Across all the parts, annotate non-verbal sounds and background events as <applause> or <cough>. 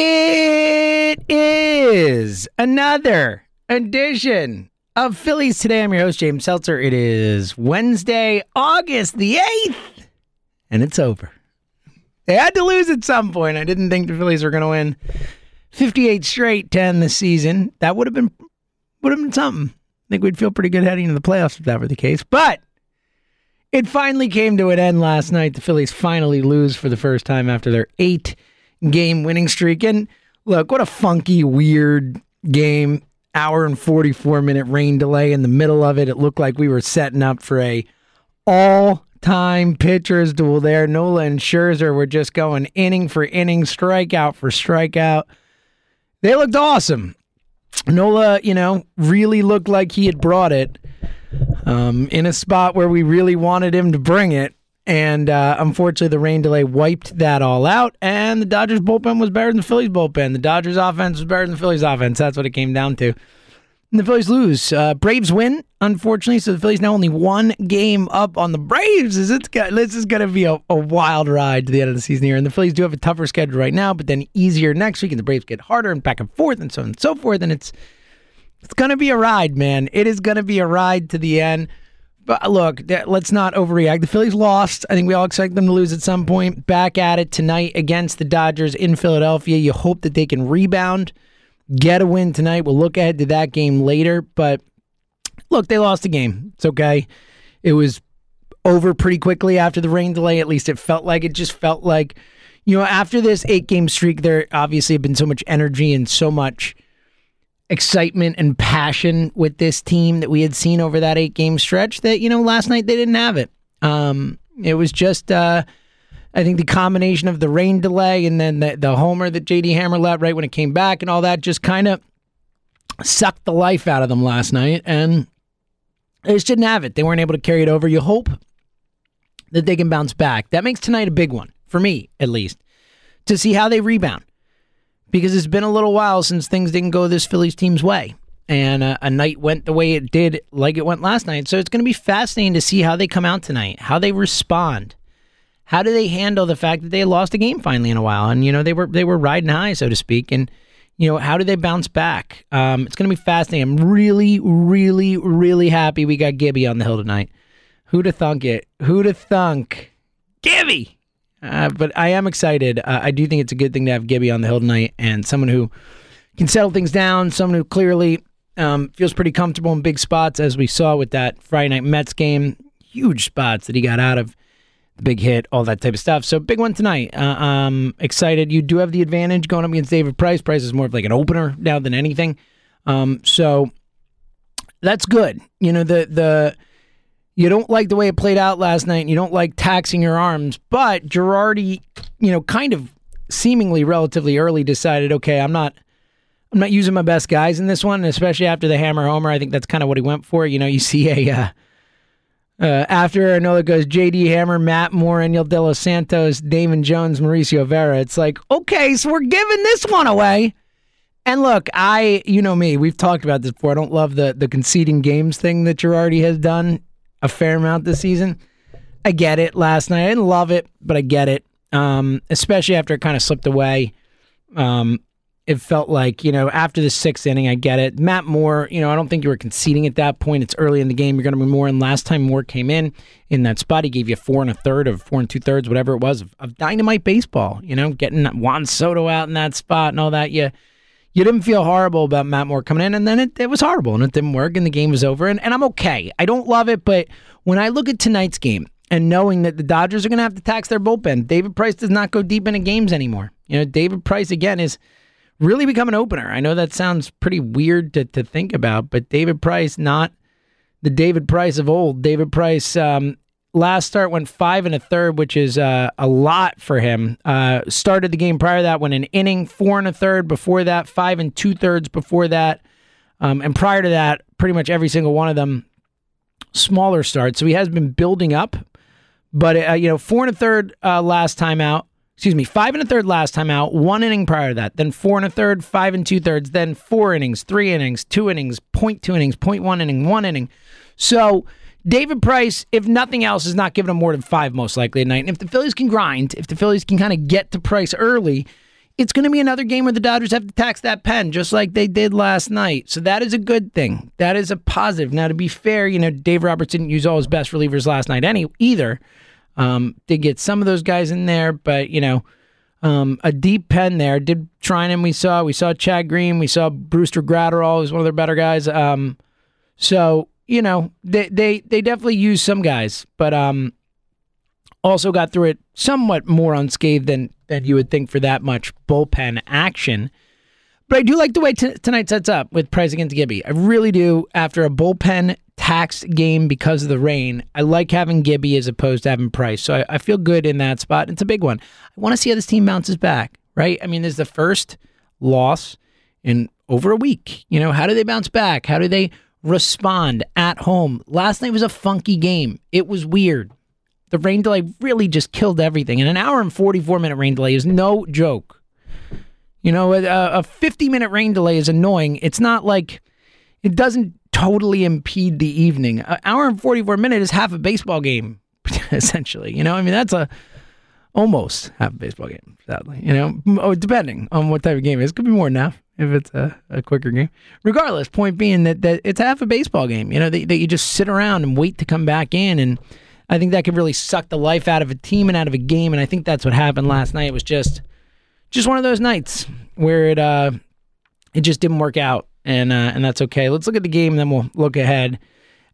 It is another edition of Phillies Today. I'm your host, James Seltzer. It is Wednesday, August the 8th, and it's over. They had to lose at some point. I didn't think the Phillies were going to win 58 straight 10 this season. That would have been would have been something. I think we'd feel pretty good heading into the playoffs if that were the case. But it finally came to an end last night. The Phillies finally lose for the first time after their eight game winning streak. And look, what a funky, weird game. Hour and 44 minute rain delay in the middle of it. It looked like we were setting up for a all time pitchers duel there. Nola and Scherzer were just going inning for inning, strikeout for strikeout. They looked awesome. Nola, you know, really looked like he had brought it um, in a spot where we really wanted him to bring it. And uh, unfortunately, the rain delay wiped that all out, and the Dodgers bullpen was better than the Phillies bullpen. The Dodgers offense was better than the Phillies offense. That's what it came down to. And the Phillies lose. Uh, Braves win, unfortunately. So the Phillies now only one game up on the Braves. Is it's this is going to be a, a, wild ride to the end of the season here. And the Phillies do have a tougher schedule right now, but then easier next week, and the Braves get harder and back and forth, and so on and so forth. And it's it's going to be a ride, man. It is going to be a ride to the end. But uh, look, let's not overreact. The Phillies lost. I think we all expect them to lose at some point. Back at it tonight against the Dodgers in Philadelphia. You hope that they can rebound, get a win tonight. We'll look ahead to that game later. But look, they lost the game. It's okay. It was over pretty quickly after the rain delay. At least it felt like it just felt like, you know, after this eight game streak, there obviously have been so much energy and so much excitement and passion with this team that we had seen over that eight game stretch that, you know, last night they didn't have it. Um, it was just, uh, I think the combination of the rain delay and then the, the homer that JD Hammer let right when it came back and all that just kind of sucked the life out of them last night. And they just didn't have it. They weren't able to carry it over. You hope that they can bounce back. That makes tonight a big one, for me at least, to see how they rebound because it's been a little while since things didn't go this Phillies team's way. And uh, a night went the way it did, like it went last night. So it's going to be fascinating to see how they come out tonight, how they respond. How do they handle the fact that they lost a game finally in a while, and you know they were they were riding high, so to speak, and you know how do they bounce back? Um, it's going to be fascinating. I'm really, really, really happy we got Gibby on the hill tonight. Who'd have thunk it? Who'd have thunk? Gibby. Uh, but I am excited. Uh, I do think it's a good thing to have Gibby on the hill tonight and someone who can settle things down, someone who clearly um, feels pretty comfortable in big spots, as we saw with that Friday night Mets game. Huge spots that he got out of the big hit, all that type of stuff. So big one tonight. Uh, I'm excited. You do have the advantage going up against David Price. Price is more of like an opener now than anything. Um, so that's good. You know the the you don't like the way it played out last night, and you don't like taxing your arms. But Girardi, you know, kind of seemingly relatively early decided, okay, I'm not. I'm not using my best guys in this one, especially after the hammer homer. I think that's kind of what he went for. You know, you <laughs> see a uh, uh, after another goes J.D. Hammer, Matt Moore, Enyel De Los Santos, Damon Jones, Mauricio Llovera. It's like, okay, so we're giving this one away. And look, I, you know me, we've talked about this before. I don't love the the conceding games thing that Girardi has done a fair amount this season. I get it last night. I didn't love it, but I get it. Um, especially after it kind of slipped away. Um, it felt like, you know, after the sixth inning, I get it. Matt Moore, you know, I don't think you were conceding at that point. It's early in the game. You're going to be more. And last time Moore came in in that spot, he gave you four and a third of four and two thirds, whatever it was, of, of dynamite baseball, you know, getting Juan Soto out in that spot and all that. You, you didn't feel horrible about Matt Moore coming in, and then it, it was horrible and it didn't work, and the game was over. And, and I'm okay. I don't love it, but when I look at tonight's game and knowing that the Dodgers are going to have to tax their bullpen, David Price does not go deep into games anymore. You know, David Price, again, is really become an opener. I know that sounds pretty weird to, to think about, but David Price, not the David Price of old. David Price um, last start went five and a third, which is uh, a lot for him. Uh, started the game prior to that, went an inning, four and a third before that, five and two thirds before that. Um, and prior to that, pretty much every single one of them smaller starts. So he has been building up, but uh, you know, four and a third uh, last time out. Excuse me, five and a third last time out, one inning prior to that, then four and a third, five and two thirds, then four innings, three innings, two innings, point two innings, point one inning, one inning. So David Price, if nothing else, is not giving him more than five most likely at night. And if the Phillies can grind, if the Phillies can kind of get to Price early, it's going to be another game where the Dodgers have to tax that pen, just like they did last night. So that is a good thing. That is a positive. Now, to be fair, you know, Dave Roberts didn't use all his best relievers last night any either. Um, did get some of those guys in there, but you know, um, a deep pen there. Did Treinen we saw. We saw Chad Green. We saw Brusdar Graterol, who's one of their better guys. Um, so you know, they they they definitely used some guys, but um, also got through it somewhat more unscathed than than you would think for that much bullpen action. But I do like the way t- tonight sets up with Price against Gibby. I really do. After a bullpen taxed game because of the rain, I like having Gibby as opposed to having Price. So I, I feel good in that spot. It's a big one. I want to see how this team bounces back, right? I mean, this is the first loss in over a week. You know, how do they bounce back? How do they respond at home? Last night was a funky game. It was weird. The rain delay really just killed everything. And an hour and 44 minute rain delay is no joke. You know, a, a 50 minute rain delay is annoying. It's not like it doesn't totally impede the evening. An hour and 44 minutes is half a baseball game, <laughs> essentially. You know, I mean, that's a almost half a baseball game, sadly. You know, oh, depending on what type of game it is. Could be more than half if it's a, a quicker game. Regardless, point being that, that it's half a baseball game, you know, that, that you just sit around and wait to come back in. And I think that could really suck the life out of a team and out of a game. And I think that's what happened last night. It was just just one of those nights where it uh it just didn't work out and uh, and that's okay. Let's look at the game, then we'll look ahead.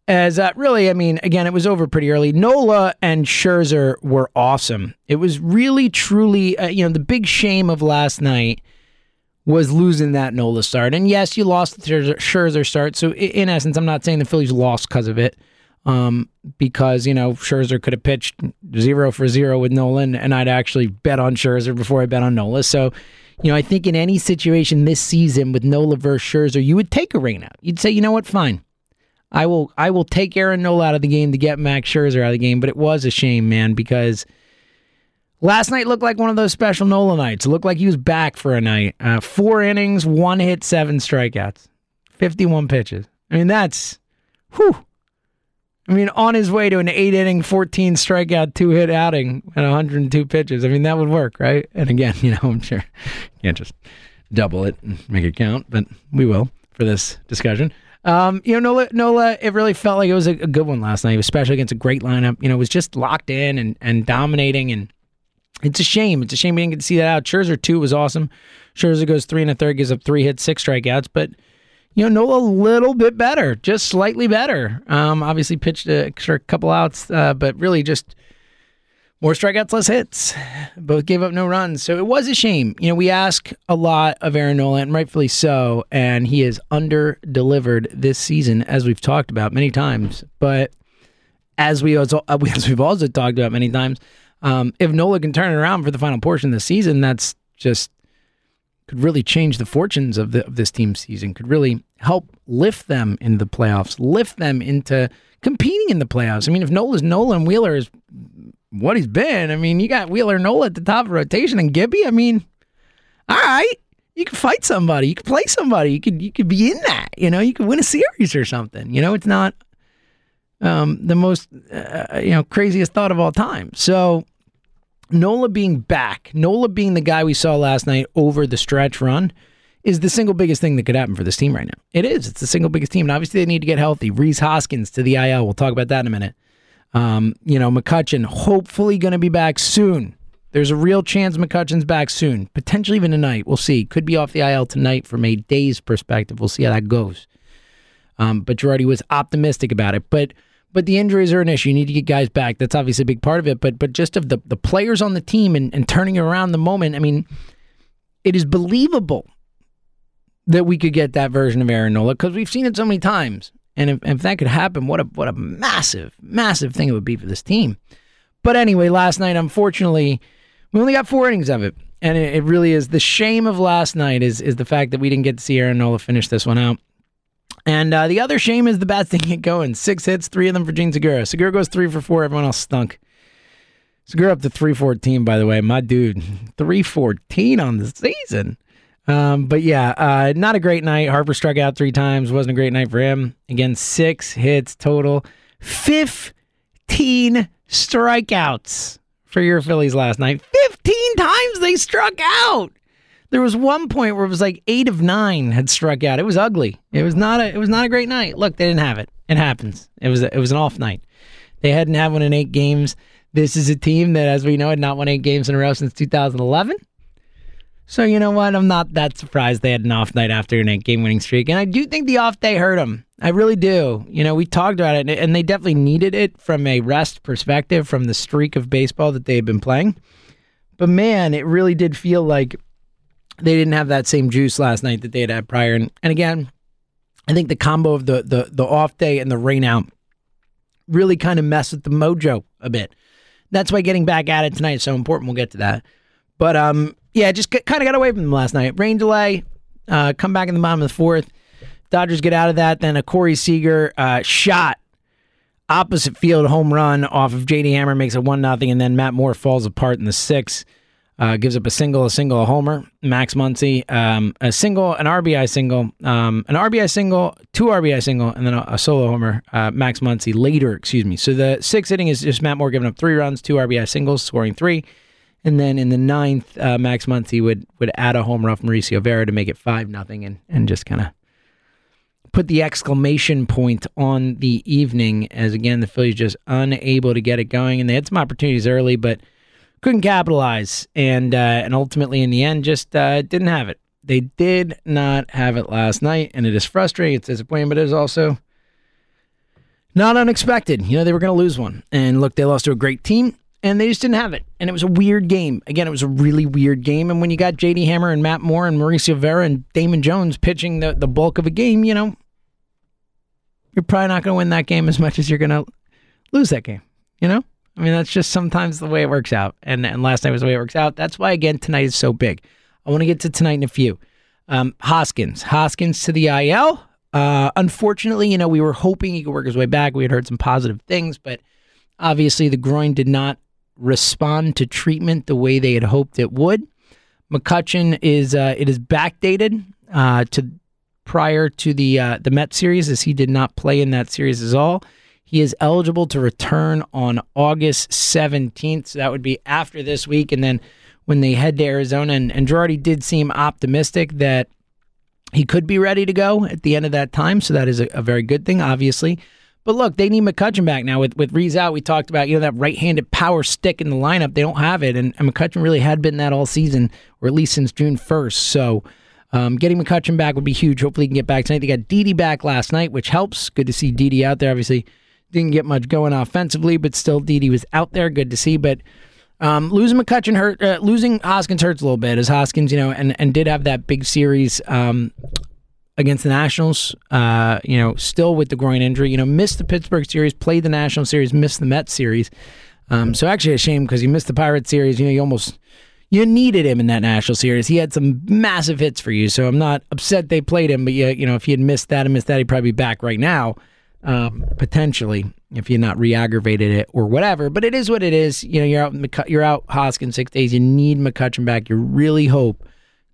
As uh, really, I mean, again, it was over pretty early. Nola and Scherzer were awesome. It was really, truly, uh, you know, the big shame of last night was losing that Nola start. And yes, you lost the Scherzer start. So in essence, I'm not saying the Phillies lost because of it, um, because you know Scherzer could have pitched zero for zero with Nolan, and I'd actually bet on Scherzer before I bet on Nola. So you know, I think in any situation this season with Nola versus Scherzer, you would take a rain out. You'd say, you know what, fine. I will I will take Aaron Nola out of the game to get Max Scherzer out of the game, but it was a shame, man, because last night looked like one of those special Nola nights. It looked like he was back for a night. Uh, four innings, one hit, seven strikeouts, 51 pitches. I mean, that's, whew. I mean, on his way to an eight inning, 14 strikeout, two hit outing and 102 pitches. I mean, that would work, right? And again, <laughs> you know, I'm sure you can't just double it and make it count, but we will for this discussion. Um, you know, Nola, Nola, it really felt like it was a, a, good one last night, especially against a great lineup. You know, it was just locked in and, and dominating. And it's a shame. It's a shame we didn't get to see that out. Scherzer, two was awesome. Scherzer goes three and a third, gives up three hits, six strikeouts. But you know, Nola a little bit better, just slightly better. Um, obviously pitched a extra couple outs, uh, but really just more strikeouts, less hits. Both gave up no runs, so it was a shame. You know, we ask a lot of Aaron Nola, and rightfully so, and he has under delivered this season, as we've talked about many times. But as we <laughs> as we've also talked about many times, um, if Nola can turn it around for the final portion of the season, that's just could really change the fortunes of, the, of this team's season, could really help lift them into the playoffs, lift them into competing in the playoffs. I mean, if Nola's Nola and Wheeler is what he's been, I mean, you got Wheeler Nola at the top of rotation and Gibby. I mean, all right, you could fight somebody, you could play somebody, you could you could be in that, you know, you could win a series or something. You know, it's not um, the most uh, you know craziest thought of all time. So Nola being back, Nola being the guy we saw last night over the stretch run, is the single biggest thing that could happen for this team right now. It is. It's the single biggest team. And obviously, they need to get healthy. Rhys Hoskins to the IL. We'll talk about that in a minute. Um, you know, McCutchen, hopefully going to be back soon. There's a real chance McCutchen's back soon, potentially even tonight. We'll see. Could be off the IL tonight from a day's perspective. We'll see how that goes. Um, but Girardi was optimistic about it. But but the injuries are an issue. You need to get guys back. That's obviously a big part of it. But but just of the, the players on the team and, and turning around the moment, I mean, it is believable that we could get that version of Aaron Nola because we've seen it so many times. And if, if that could happen, what a what a massive, massive thing it would be for this team. But anyway, last night, unfortunately, we only got four innings of it. And it, it really is the shame of last night is is the fact that we didn't get to see Aaron Nola finish this one out. And uh, the other shame is the bats didn't get going. Six hits, three of them for Jean Segura. Segura goes three for four. Everyone else stunk. Segura up to 314, by the way. My dude, <laughs> 314 on the season. Um, but yeah, uh, not a great night. Harper struck out three times. Wasn't a great night for him. Again, six hits total. 15 strikeouts for your Phillies last night. 15 times they struck out. There was one point where it was like eight of nine had struck out. It was ugly. It was not a. It was not a great night. Look, they didn't have it. It happens. It was. A, it was an off night. They hadn't had one in eight games. This is a team that, as we know, had not won eight games in a row since 2011. So you know what? I'm not that surprised they had an off night after an eight game winning streak, and I do think the off day hurt them. I really do. You know, we talked about it, and they definitely needed it from a rest perspective from the streak of baseball that they had been playing. But man, it really did feel like they didn't have that same juice last night that they had had prior. And, and again, I think the combo of the the the off day and the rain out really kind of messed with the mojo a bit. That's why getting back at it tonight is so important. We'll get to that. But um, yeah, just kind of got away from them last night. Rain delay, uh, come back in the bottom of the fourth. Dodgers get out of that. Then a Corey Seager uh, shot opposite field home run off of JD Hammer makes it one nothing, and then Matt Moore falls apart in the sixth. Uh, gives up a single, a single, a homer. Max Muncy, um, a single, an RBI single, um, an RBI single, two RBI single, and then a, a solo homer. Uh, Max Muncy later, excuse me. So the sixth inning is just Matt Moore giving up three runs, two RBI singles, scoring three. And then in the ninth, uh, Max Muncy would would add a home run from Mauricio Llovera to make it five nothing, and and just kind of put the exclamation point on the evening. As again, the Phillies just unable to get it going, and they had some opportunities early, but couldn't capitalize, and uh, and ultimately in the end just uh, didn't have it. They did not have it last night, and it is frustrating. It's disappointing, but it is also not unexpected. You know they were going to lose one, and look, they lost to a great team and they just didn't have it. And it was a weird game. Again, it was a really weird game. And when you got JD Hammer and Matt Moore and Mauricio Llovera and Damon Jones pitching the, the bulk of a game, you know, you're probably not going to win that game as much as you're going to lose that game. You know? I mean, that's just sometimes the way it works out. And, and last night was the way it works out. That's why, again, tonight is so big. I want to get to tonight in a few. Um, Hoskins. Hoskins to the IL. Uh, unfortunately, you know, we were hoping he could work his way back. We had heard some positive things, but obviously the groin did not respond to treatment the way they had hoped it would. McCutchen is uh, it is backdated uh, to prior to the uh, the Met series, as he did not play in that series at all. He is eligible to return on August 17th. So that would be after this week. And then when they head to Arizona, and, and Girardi did seem optimistic that he could be ready to go at the end of that time. So that is a, a very good thing, obviously. But look, they need McCutchen back now. With with Rhys out, we talked about you know that right-handed power stick in the lineup. They don't have it, and, and McCutchen really had been that all season, or at least since June first. So. Um, getting McCutchen back would be huge. Hopefully, he can get back tonight. They got Didi back last night, which helps. Good to see Didi out there. Obviously, didn't get much going offensively, but still, Didi was out there. Good to see. But um, losing McCutchen hurt. Uh, losing Hoskins hurts a little bit, as Hoskins, you know, and and did have that big series um, against the Nationals. Uh, you know, still with the groin injury. You know, missed the Pittsburgh series, played the National series, missed the Mets series. Um, so actually a shame because you missed the Pirates series. You know, you almost you needed him in that National series. He had some massive hits for you. So I'm not upset they played him, but you you know, if he had missed that and missed that, he'd probably be back right now. Um, potentially, if you're not re-aggravated it or whatever. But it is what it is. You know, you're out. You're out Hoskins six days. You need McCutchen back. You really hope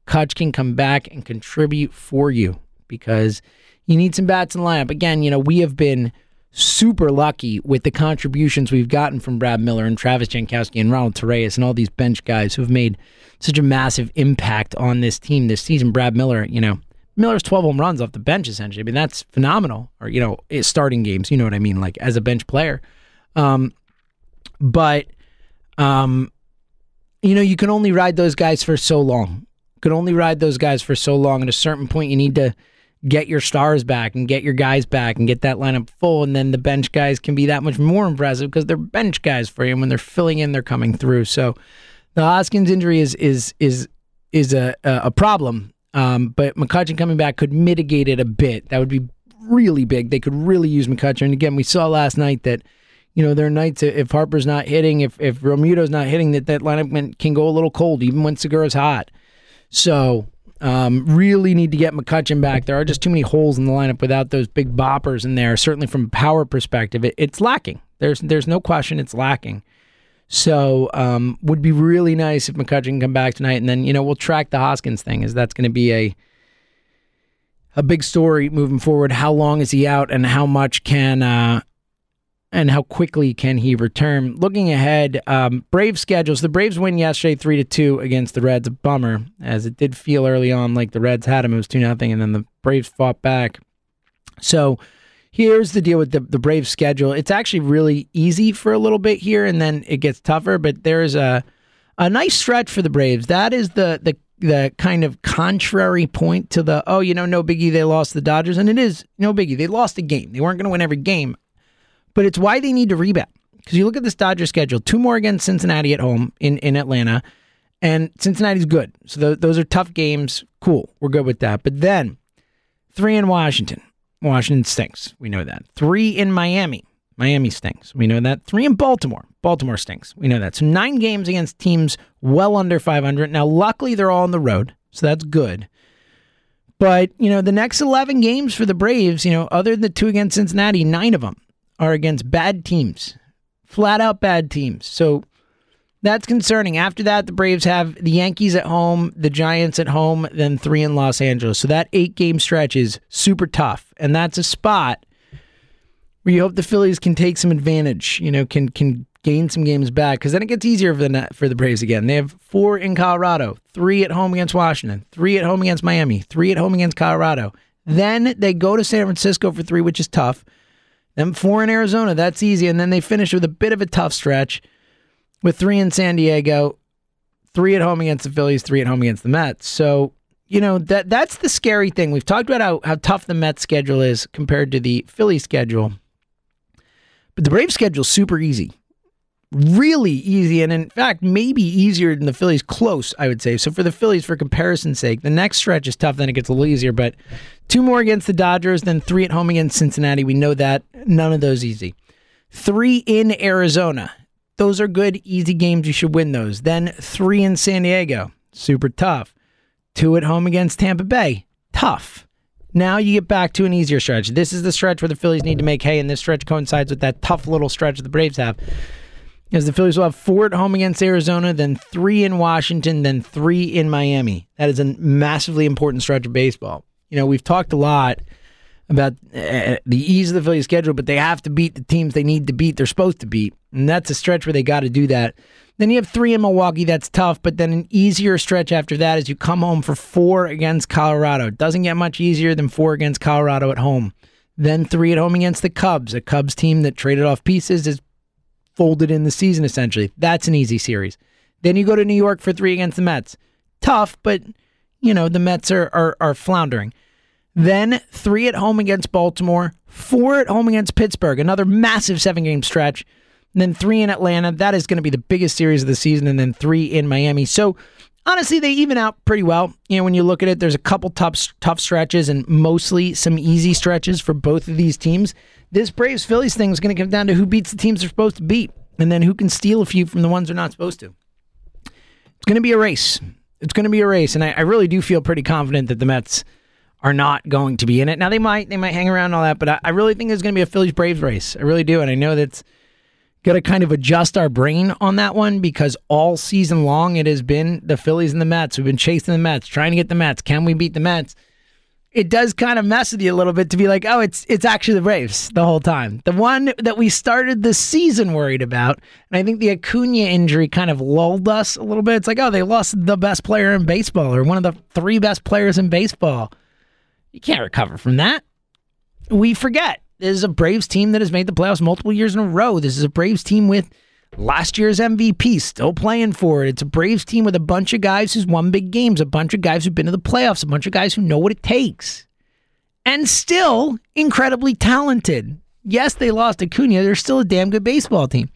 Kutch can come back and contribute for you because you need some bats in the lineup. Again, you know, we have been super lucky with the contributions we've gotten from Brad Miller and Travis Jankowski and Ronald Torreyes and all these bench guys who have made such a massive impact on this team this season. Brad Miller, you know, Miller's 12 home runs off the bench, essentially. I mean, that's phenomenal. Or, you know, starting games, you know what I mean? Like as a bench player. Um, but, um, you know, you can only ride those guys for so long. You can only ride those guys for so long. At a certain point, you need to get your stars back and get your guys back and get that lineup full. And then the bench guys can be that much more impressive because they're bench guys for you. And when they're filling in, they're coming through. So the Hoskins injury is is is is a a problem. Um, but McCutchen coming back could mitigate it a bit. That would be really big. They could really use McCutchen. And again, we saw last night that you know there are nights if Harper's not hitting, if if Realmuto's not hitting, that that lineup can go a little cold even when Segura's hot. So um, really need to get McCutchen back. There are just too many holes in the lineup without those big boppers in there. Certainly from a power perspective, it, it's lacking. There's there's no question it's lacking. So um, would be really nice if McCutchen can come back tonight, and then you know we'll track the Hoskins thing, as that's going to be a a big story moving forward. How long is he out, and how much can uh, and how quickly can he return? Looking ahead, um, Braves schedules. The Braves win yesterday, three to two against the Reds. A bummer, as it did feel early on like the Reds had him. It was two nothing, and then the Braves fought back. So here's the deal with the, the Braves schedule. It's actually really easy for a little bit here, and then it gets tougher. But there's a a nice stretch for the Braves. That is the the the kind of contrary point to the oh you know no biggie they lost the Dodgers. And it is no biggie. They lost a game. They weren't going to win every game but it's why they need to rebound. Because you look at this Dodger schedule two more against Cincinnati at home in in Atlanta and Cincinnati's good. So th- those are tough games. Cool. We're good with that. But then three in Washington Washington stinks we know that three in Miami Miami stinks. We know that. Three in Baltimore. Baltimore stinks. We know that. So nine games against teams well under 500. Now, luckily, they're all on the road, so that's good. But, you know, the next 11 games for the Braves, you know, other than the two against Cincinnati, nine of them are against bad teams, flat out bad teams. So that's concerning. After that, the Braves have the Yankees at home, the Giants at home, then three in Los Angeles. So that eight game stretch is super tough. And that's a spot where you hope the Phillies can take some advantage, you know, can can gain some games back because then it gets easier for the for the Braves again. They have four in Colorado, three at home against Washington, three at home against Miami, three at home against Colorado. Then they go to San Francisco for three, which is tough. Then four in Arizona, that's easy, and then they finish with a bit of a tough stretch with three in San Diego, three at home against the Phillies, three at home against the Mets. So you know that that's the scary thing. We've talked about how, how tough the Mets schedule is compared to the Philly schedule. But the Braves schedule super easy. Really easy, and in fact, maybe easier than the Phillies. Close, I would say. So for the Phillies, for comparison's sake, the next stretch is tough. Then it gets a little easier. But two more against the Dodgers, then three at home against Cincinnati. We know that none of those easy. Three in Arizona. Those are good, easy games. You should win those. Then three in San Diego. Super tough. Two at home against Tampa Bay. Tough. Now you get back to an easier stretch. This is the stretch where the Phillies need to make hay, and this stretch coincides with that tough little stretch the Braves have. Because the Phillies will have four at home against Arizona, then three in Washington, then three in Miami. That is a massively important stretch of baseball. You know, we've talked a lot about uh, the ease of the Phillies schedule, but they have to beat the teams they need to beat, they're supposed to beat. And that's a stretch where they got to do that. Then you have three in Milwaukee. That's tough, but then an easier stretch after that is you come home for four against Colorado. Doesn't get much easier than four against Colorado at home. Then three at home against the Cubs, a Cubs team that traded off pieces is folded in the season essentially. That's an easy series. Then you go to New York for three against the Mets. Tough, but you know the Mets are are, are floundering. Then three at home against Baltimore, four at home against Pittsburgh, another massive seven game stretch and then three in Atlanta. That is going to be the biggest series of the season, and then three in Miami. So honestly, they even out pretty well. You know, when you look at it, there's a couple tough tough stretches and mostly some easy stretches for both of these teams. This Braves Phillies thing is going to come down to who beats the teams they're supposed to beat, and then who can steal a few from the ones they're not supposed to. It's going to be a race. It's going to be a race, and I, I really do feel pretty confident that the Mets are not going to be in it. Now they might they might hang around and all that, but I, I really think there's going to be a Phillies Braves race. I really do, and I know that's got to kind of adjust our brain on that one because all season long it has been the Phillies and the Mets. We've been chasing the Mets, trying to get the Mets. Can we beat the Mets? It does kind of mess with you a little bit to be like, oh, it's it's actually the Braves the whole time. The one that we started the season worried about, and I think the Acuna injury kind of lulled us a little bit. It's like, oh, they lost the best player in baseball or one of the three best players in baseball. You can't recover from that. We forget this is a Braves team that has made the playoffs multiple years in a row. This is a Braves team with last year's MVP still playing for it. It's a Braves team with a bunch of guys who's won big games, a bunch of guys who've been to the playoffs, a bunch of guys who know what it takes, and still incredibly talented. Yes, they lost Acuna. They're still a damn good baseball team.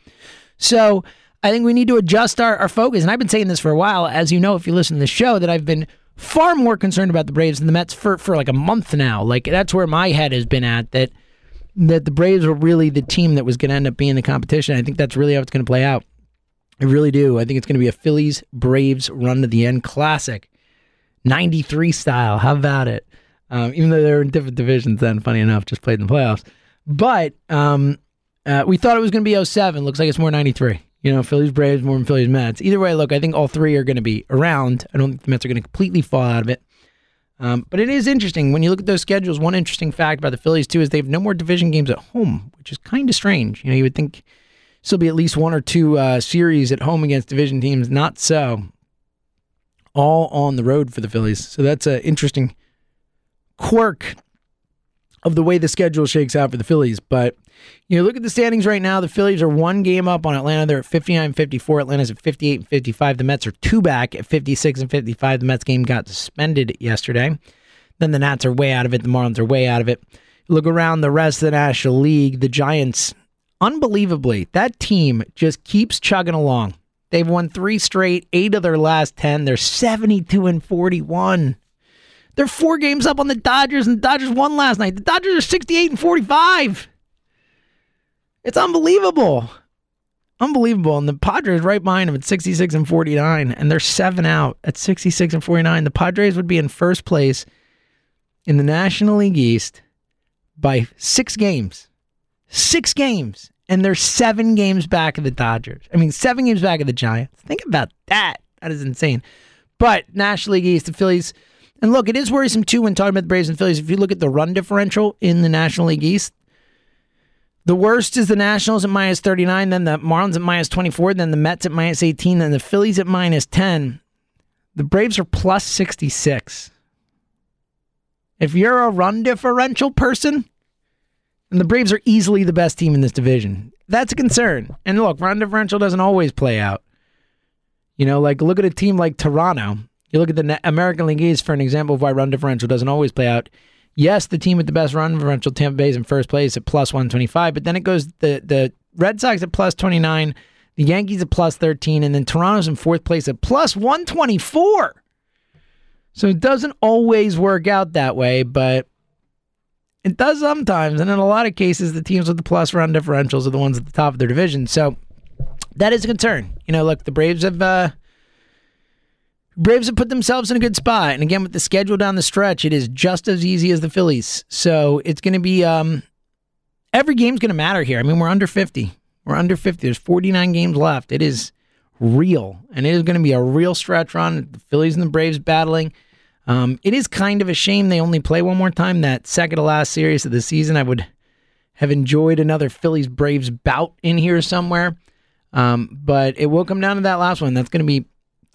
So I think we need to adjust our, our focus. And I've been saying this for a while. As you know, if you listen to the show, that I've been far more concerned about the Braves than the Mets for, for like a month now. Like that's where my head has been at that – that the Braves were really the team that was going to end up being the competition. I think that's really how it's going to play out. I really do. I think it's going to be a Phillies Braves run to the end classic, 93 style. How about it? Um, even though they were in different divisions then, funny enough, just played in the playoffs. But um, uh, we thought it was going to be 07. Looks like it's more 93. You know, Phillies Braves more than Phillies Mets. Either way, look, I think all three are going to be around. I don't think the Mets are going to completely fall out of it. Um, but it is interesting when you look at those schedules. One interesting fact about the Phillies too is they have no more division games at home, which is kind of strange. You know, you would think still be at least one or two uh, series at home against division teams. Not so. All on the road for the Phillies. So that's an interesting quirk of the way the schedule shakes out for the Phillies. But you know, look at the standings right now. The Phillies are one game up on Atlanta. They're at 59 54. Atlanta's at 58 and 55. The Mets are two back at 56 and 55. The Mets game got suspended yesterday. Then the Nats are way out of it. The Marlins are way out of it. Look around the rest of the National League. The Giants, unbelievably, that team just keeps chugging along. They've won three straight, eight of their last 10. They're 72 and 41. They're four games up on the Dodgers, and the Dodgers won last night. The Dodgers are 68 and 45. It's unbelievable. Unbelievable. And the Padres right behind them at 66 and 49, and they're seven out at 66 and 49. The Padres would be in first place in the National League East by six games. Six games. And they're seven games back of the Dodgers. I mean, seven games back of the Giants. Think about that. That is insane. But National League East, the Phillies. And look, it is worrisome too when talking about the Braves and Phillies. If you look at the run differential in the National League East, the worst is the Nationals at minus 39, then the Marlins at minus 24, then the Mets at minus 18, then the Phillies at minus 10. The Braves are plus 66. If you're a run differential person, and the Braves are easily the best team in this division, that's a concern. And look, run differential doesn't always play out. You know, like look at a team like Toronto. You look at the American League East for an example of why run differential doesn't always play out. Yes, the team with the best run differential, Tampa Bay, is in first place at plus 125, but then it goes the, the Red Sox at plus 29, the Yankees at plus 13, and then Toronto's in fourth place at plus 124. So it doesn't always work out that way, but it does sometimes. And in a lot of cases, the teams with the plus run differentials are the ones at the top of their division. So that is a concern. You know, look, the Braves have uh, Braves have put themselves in a good spot. And again, with the schedule down the stretch, it is just as easy as the Phillies. So it's going to be um, every game's going to matter here. I mean, we're under 50. We're under 50. There's 49 games left. It is real. And it is going to be a real stretch run. The Phillies and the Braves battling. Um, it is kind of a shame they only play one more time. That second to last series of the season, I would have enjoyed another Phillies Braves bout in here somewhere. Um, but it will come down to that last one. That's going to be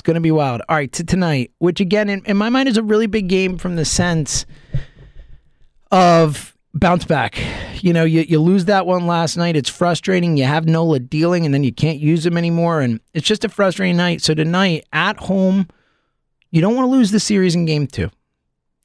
it's going to be wild. All right, to tonight, which again, in, in my mind, is a really big game from the sense of bounce back. You know, you, you lose that one last night. It's frustrating. You have Nola dealing, and then you can't use him anymore. And it's just a frustrating night. So tonight, at home, you don't want to lose the series in game two.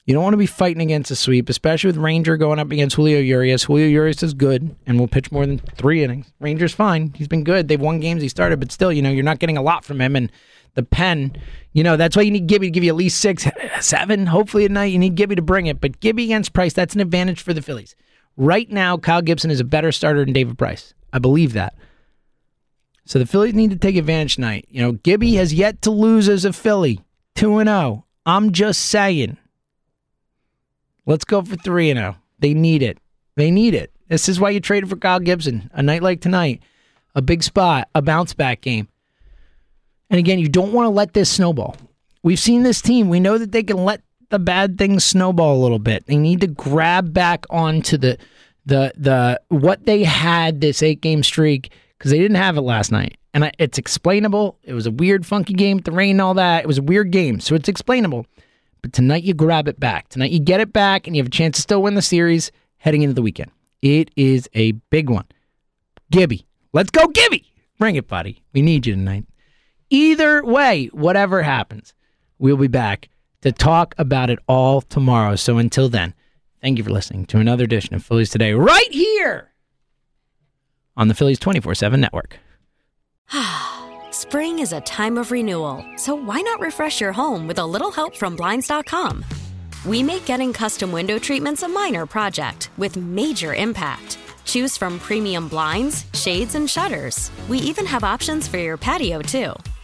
You don't want to be fighting against a sweep, especially with Ranger going up against Julio Urias. Julio Urias is good and will pitch more than three innings. Ranger's fine. He's been good. They've won games he started, but still, you know, you're not getting a lot from him. And the pen. You know, that's why you need Gibby to give you at least six, seven. Hopefully at night, you need Gibby to bring it. But Gibby against Price, that's an advantage for the Phillies. Right now, Kyle Gibson is a better starter than David Price. I believe that. So the Phillies need to take advantage tonight. You know, Gibby has yet to lose as a Philly, 2 and 0. I'm just saying. Let's go for 3 and 0. They need it. They need it. This is why you traded for Kyle Gibson. A night like tonight, a big spot, a bounce back game. And again, you don't want to let this snowball. We've seen this team. We know that they can let the bad things snowball a little bit. They need to grab back onto the the the what they had this eight game streak because they didn't have it last night. And I, it's explainable. It was a weird, funky game with the rain and all that. It was a weird game, so it's explainable. But tonight you grab it back. Tonight you get it back, and you have a chance to still win the series heading into the weekend. It is a big one. Gibby, let's go, Gibby! Bring it, buddy. We need you tonight. Either way, whatever happens, we'll be back to talk about it all tomorrow. So until then, thank you for listening to another edition of Phillies Today right here on the Phillies 24 7 network. <sighs> Spring is a time of renewal, so why not refresh your home with a little help from Blinds.com? We make getting custom window treatments a minor project with major impact. Choose from premium blinds, shades, and shutters. We even have options for your patio, too.